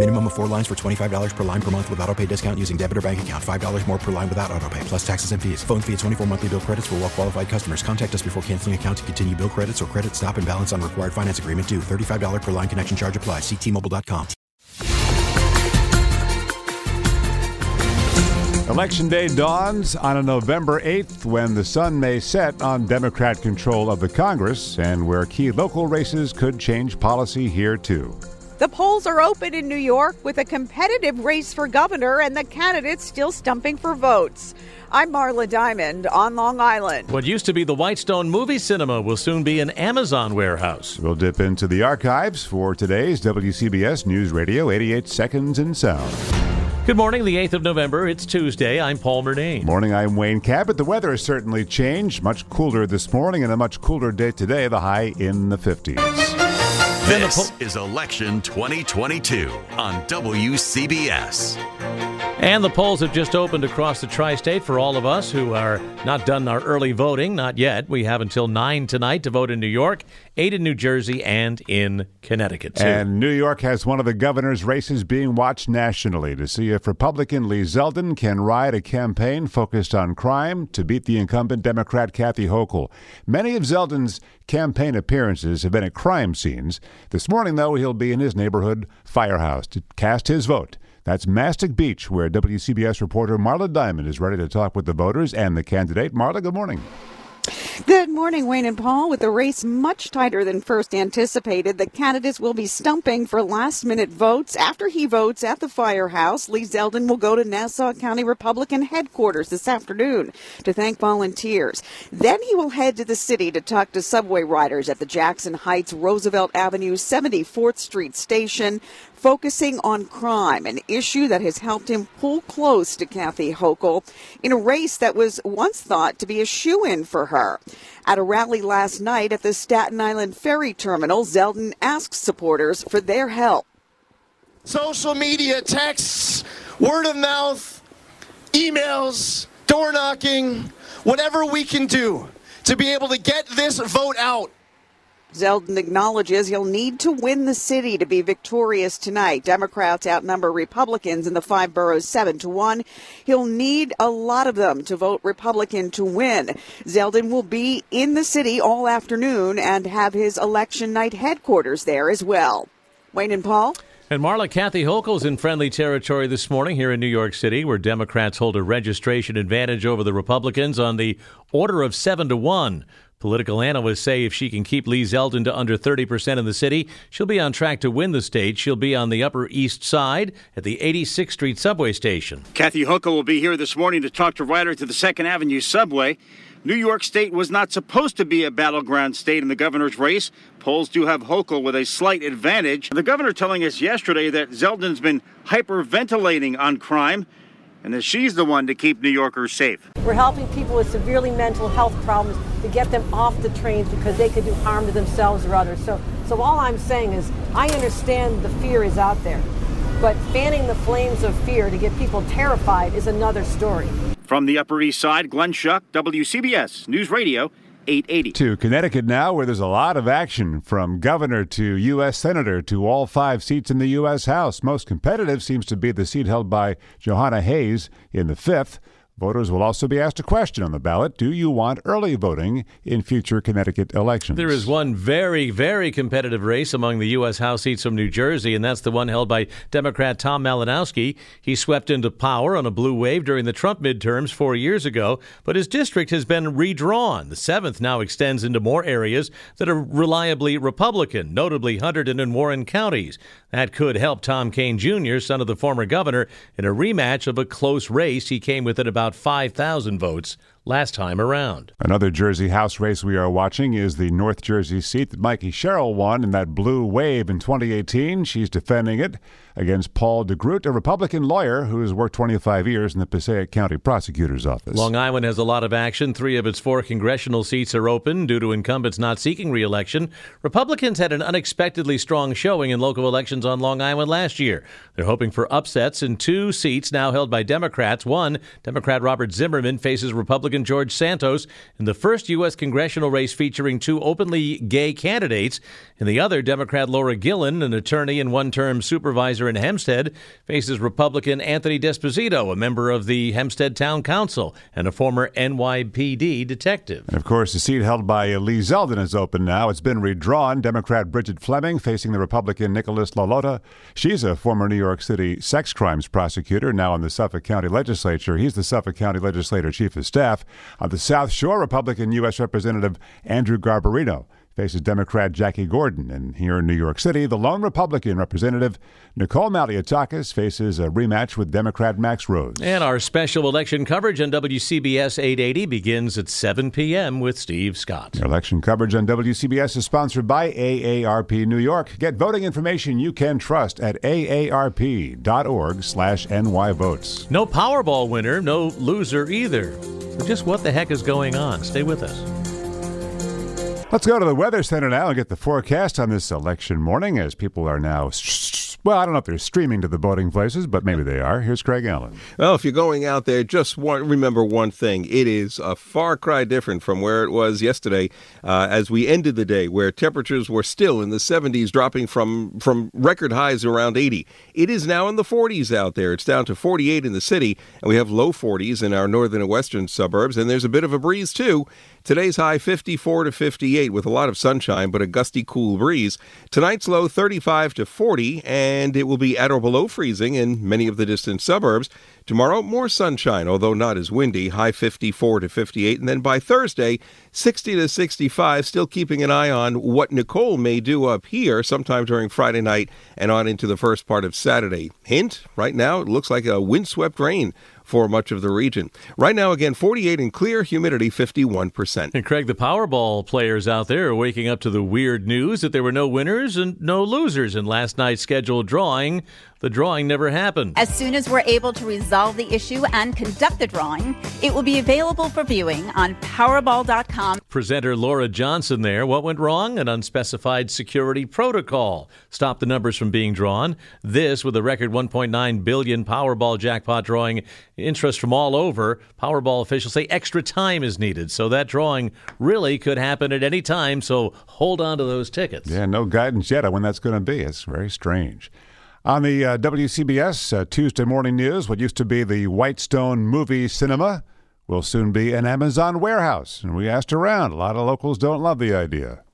Minimum of four lines for $25 per line per month with auto pay discount using debit or bank account. $5 more per line without auto pay, plus taxes and fees. Phone fee at 24 monthly bill credits for well qualified customers. Contact us before canceling account to continue bill credits or credit stop and balance on required finance agreement due. $35 per line connection charge applies. Ctmobile.com. Election day dawns on a November 8th when the sun may set on Democrat control of the Congress and where key local races could change policy here too. The polls are open in New York with a competitive race for governor and the candidates still stumping for votes. I'm Marla Diamond on Long Island. What used to be the Whitestone Movie Cinema will soon be an Amazon warehouse. We'll dip into the archives for today's WCBS News Radio 88 Seconds in Sound. Good morning, the 8th of November. It's Tuesday. I'm Paul Murnane. Morning, I'm Wayne Cabot. The weather has certainly changed. Much cooler this morning and a much cooler day today, the high in the 50s. This is Election 2022 on WCBS. And the polls have just opened across the tri state for all of us who are not done our early voting. Not yet. We have until 9 tonight to vote in New York, 8 in New Jersey, and in Connecticut. Too. And New York has one of the governor's races being watched nationally to see if Republican Lee Zeldin can ride a campaign focused on crime to beat the incumbent Democrat Kathy Hochul. Many of Zeldin's campaign appearances have been at crime scenes. This morning, though, he'll be in his neighborhood firehouse to cast his vote. That's Mastic Beach, where WCBS reporter Marla Diamond is ready to talk with the voters and the candidate. Marla, good morning. Good morning, Wayne and Paul. With the race much tighter than first anticipated, the candidates will be stumping for last minute votes. After he votes at the firehouse, Lee Zeldin will go to Nassau County Republican headquarters this afternoon to thank volunteers. Then he will head to the city to talk to subway riders at the Jackson Heights Roosevelt Avenue 74th Street station focusing on crime, an issue that has helped him pull close to Kathy Hochul in a race that was once thought to be a shoe in for her. At a rally last night at the Staten Island Ferry Terminal, Zeldin asked supporters for their help. Social media, texts, word of mouth, emails, door knocking, whatever we can do to be able to get this vote out. Zeldin acknowledges he'll need to win the city to be victorious tonight. Democrats outnumber Republicans in the five boroughs seven to one. He'll need a lot of them to vote Republican to win. Zeldin will be in the city all afternoon and have his election night headquarters there as well. Wayne and Paul. And Marla Kathy Hochul's in friendly territory this morning here in New York City, where Democrats hold a registration advantage over the Republicans on the order of seven to one. Political analysts say if she can keep Lee Zeldin to under 30% in the city, she'll be on track to win the state. She'll be on the Upper East Side at the 86th Street subway station. Kathy Hochul will be here this morning to talk to riders to the 2nd Avenue subway. New York State was not supposed to be a battleground state in the governor's race. Polls do have Hochul with a slight advantage. The governor telling us yesterday that Zeldin's been hyperventilating on crime and that she's the one to keep New Yorkers safe. We're helping people with severely mental health problems to get them off the trains because they could do harm to themselves or others. So, so all I'm saying is, I understand the fear is out there, but fanning the flames of fear to get people terrified is another story. From the Upper East Side, Glenn Schuck, WCBS News Radio. 880. To Connecticut now, where there's a lot of action from governor to U.S. Senator to all five seats in the U.S. House. Most competitive seems to be the seat held by Jahana Hayes in the fifth. Voters will also be asked a question on the ballot Do you want early voting in future Connecticut elections? There is one very, very competitive race among the U.S. House seats from New Jersey, and that's the one held by Democrat Tom Malinowski. He swept into power on a blue wave during the Trump midterms four years ago, but his district has been redrawn. The seventh now extends into more areas that are reliably Republican, notably Hunterdon and Warren counties. That could help Tom Kean Jr., son of the former governor, in a rematch of a close race. He came within about 5,000 votes last time around. Another Jersey House race we are watching is the North Jersey seat that Mikey Sherrill won in that blue wave in 2018. She's defending it against Paul DeGroot, a Republican lawyer who has worked 25 years in the Passaic County Prosecutor's Office. Long Island has a lot of action. Three of its four congressional seats are open due to incumbents not seeking reelection. Republicans had an unexpectedly strong showing in local elections on Long Island last year. They're hoping for upsets in two seats now held by Democrats. One, Democrat Robert Zimmerman faces Republican George Santos in the first U.S. congressional race featuring two openly gay candidates. In the other, Democrat Laura Gillen, an attorney and one term supervisor in Hempstead, faces Republican Anthony D'Esposito, a member of the Hempstead Town Council and a former NYPD detective. And of course, the seat held by Lee Zeldin is open now. It's been redrawn. Democrat Bridget Fleming facing the Republican Nicholas LaLota. She's a former New York City sex crimes prosecutor, now in the Suffolk County Legislature. He's the Suffolk County Legislature Chief of Staff. On the South Shore, Republican U.S. Representative Andrew Garbarino faces Democrat Jackie Gordon. And here in New York City, the lone Republican representative Nicole Malliotakis faces a rematch with Democrat Max Rose. And our special election coverage on WCBS 880 begins at 7 p.m. with Steve Scott. Your election coverage on WCBS is sponsored by AARP New York. Get voting information you can trust at aarp.org slash nyvotes. No Powerball winner, no loser either. So just what the heck is going on? Stay with us. Let's go to the Weather Center now and get the forecast on this election morning as people are now well, I don't know if they're streaming to the boating places, but maybe they are. Here's Craig Allen. Well, if you're going out there, just remember one thing. It is a far cry different from where it was yesterday uh, as we ended the day, where temperatures were still in the 70s, dropping from, from record highs around 80. It is now in the 40s out there. It's down to 48 in the city, and we have low 40s in our northern and western suburbs, and there's a bit of a breeze, too. Today's high 54 to 58 with a lot of sunshine, but a gusty cool breeze. Tonight's low 35 to 40, and it will be at or below freezing in many of the distant suburbs. Tomorrow, more sunshine, although not as windy, high 54 to 58. And then by Thursday, 60 to 65, still keeping an eye on what Nicole may do up here sometime during Friday night and on into the first part of Saturday. Hint, right now, it looks like a windswept rain for much of the region. Right now, again, 48 and clear, humidity 51%. And Craig, the Powerball players out there are waking up to the weird news that there were no winners and no losers in last night's scheduled drawing. The drawing never happened. As soon as we're able to resolve the issue and conduct the drawing, it will be available for viewing on Powerball.com. Presenter Laura Johnson there. What went wrong? An unspecified security protocol stopped the numbers from being drawn. This with a record 1.9 billion Powerball jackpot drawing interest from all over. Powerball officials say extra time is needed, so that drawing really could happen at any time. So hold on to those tickets. Yeah, no guidance yet on when that's going to be. It's very strange. On the uh, WCBS uh, Tuesday morning news, what used to be the Whitestone Movie Cinema will soon be an Amazon warehouse. And we asked around. A lot of locals don't love the idea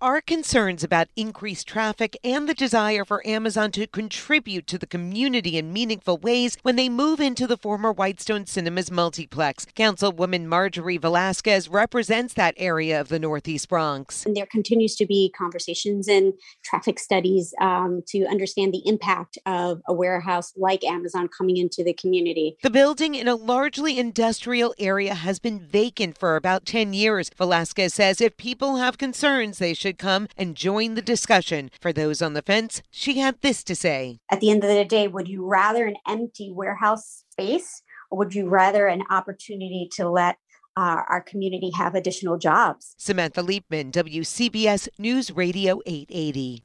are concerns about increased traffic and the desire for Amazon to contribute to the community in meaningful ways when they move into the former Whitestone Cinemas multiplex. Councilwoman Marjorie Velasquez represents that area of the Northeast Bronx. And there continues to be conversations and traffic studies um, to understand the impact of a warehouse like Amazon coming into the community. The building in a largely industrial area has been vacant for about 10 years. Velasquez says if people have concerns, they should should come and join the discussion. For those on the fence, she had this to say. At the end of the day, would you rather an empty warehouse space or would you rather an opportunity to let uh, our community have additional jobs? Samantha Liebman, WCBS News Radio 880.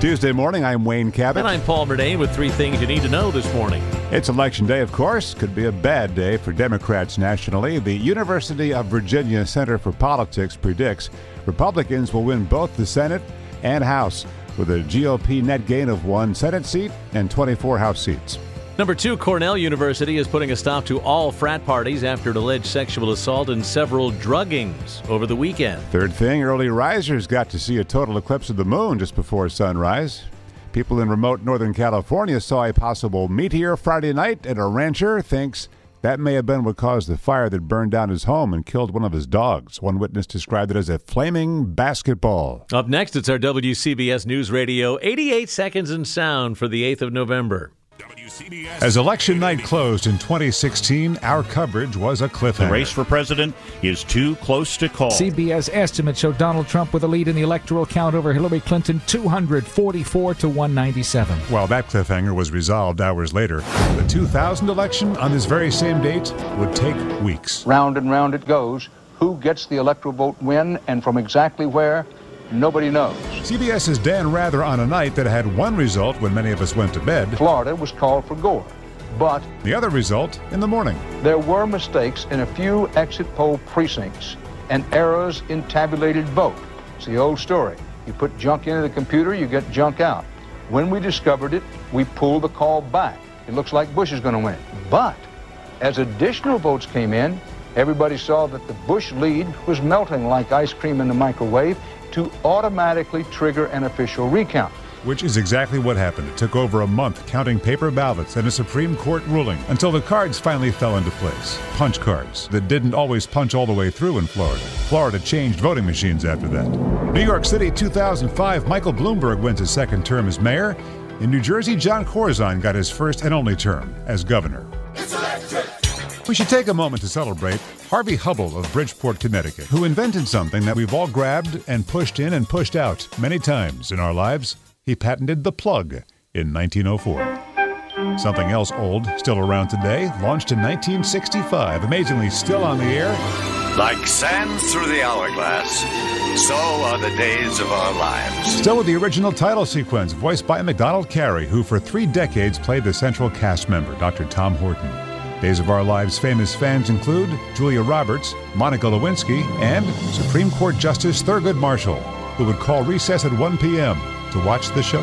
Tuesday morning, I'm Wayne Cabot. And I'm Paul Murnane with three things you need to know this morning. It's election day, of course. Could be a bad day for Democrats nationally. The University of Virginia Center for Politics predicts Republicans will win both the Senate and House, with a GOP net gain of one Senate seat and 24 House seats. Number two, Cornell University is putting a stop to all frat parties after an alleged sexual assault and several druggings over the weekend. Third thing, early risers got to see a total eclipse of the moon just before sunrise. People in remote Northern California saw a possible meteor Friday night, and a rancher thinks that may have been what caused the fire that burned down his home and killed one of his dogs. One witness described it as a flaming basketball. Up next, it's our WCBS News Radio 88 seconds in sound for the 8th of November. As election night closed in 2016, our coverage was a cliffhanger. The race for president is too close to call. CBS estimates show Donald Trump with a lead in the electoral count over Hillary Clinton 244 to 197. While that cliffhanger was resolved hours later, the 2000 election on this very same date would take weeks. Round and round it goes. Who gets the electoral vote when and from exactly where? Nobody knows. CBS's Dan Rather on a night that had one result when many of us went to bed. Florida was called for Gore. But the other result in the morning. There were mistakes in a few exit poll precincts and errors in tabulated vote. It's the old story. You put junk into the computer, you get junk out. When we discovered it, we pulled the call back. It looks like Bush is going to win. But as additional votes came in, everybody saw that the Bush lead was melting like ice cream in the microwave to automatically trigger an official recount. Which is exactly what happened. It took over a month counting paper ballots and a Supreme Court ruling until the cards finally fell into place. Punch cards that didn't always punch all the way through in Florida. Florida changed voting machines after that. New York City 2005, Michael Bloomberg wins his second term as mayor. In New Jersey, Jon Corzine got his first and only term as governor. We should take a moment to celebrate Harvey Hubbell of Bridgeport, Connecticut, who invented something that we've all grabbed and pushed in and pushed out many times in our lives. He patented the plug in 1904. Something else old, still around today, launched in 1965, amazingly still on the air. Like sand through the hourglass, so are the days of our lives. Still with the original title sequence, voiced by Macdonald Carey, who for three decades played the central cast member, Dr. Tom Horton. Days of Our Lives famous fans include Julia Roberts, Monica Lewinsky, and Supreme Court Justice Thurgood Marshall, who would call recess at 1 p.m. to watch the show.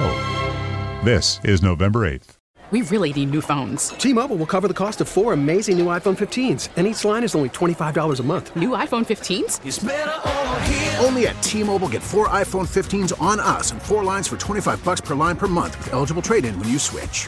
This is November 8th. We really need new phones. T-Mobile will cover the cost of four amazing new iPhone 15s, and each line is only $25 a month. New iPhone 15s? Only at T-Mobile get four iPhone 15s on us and four lines for 25 bucks per line per month with eligible trade-in when you switch.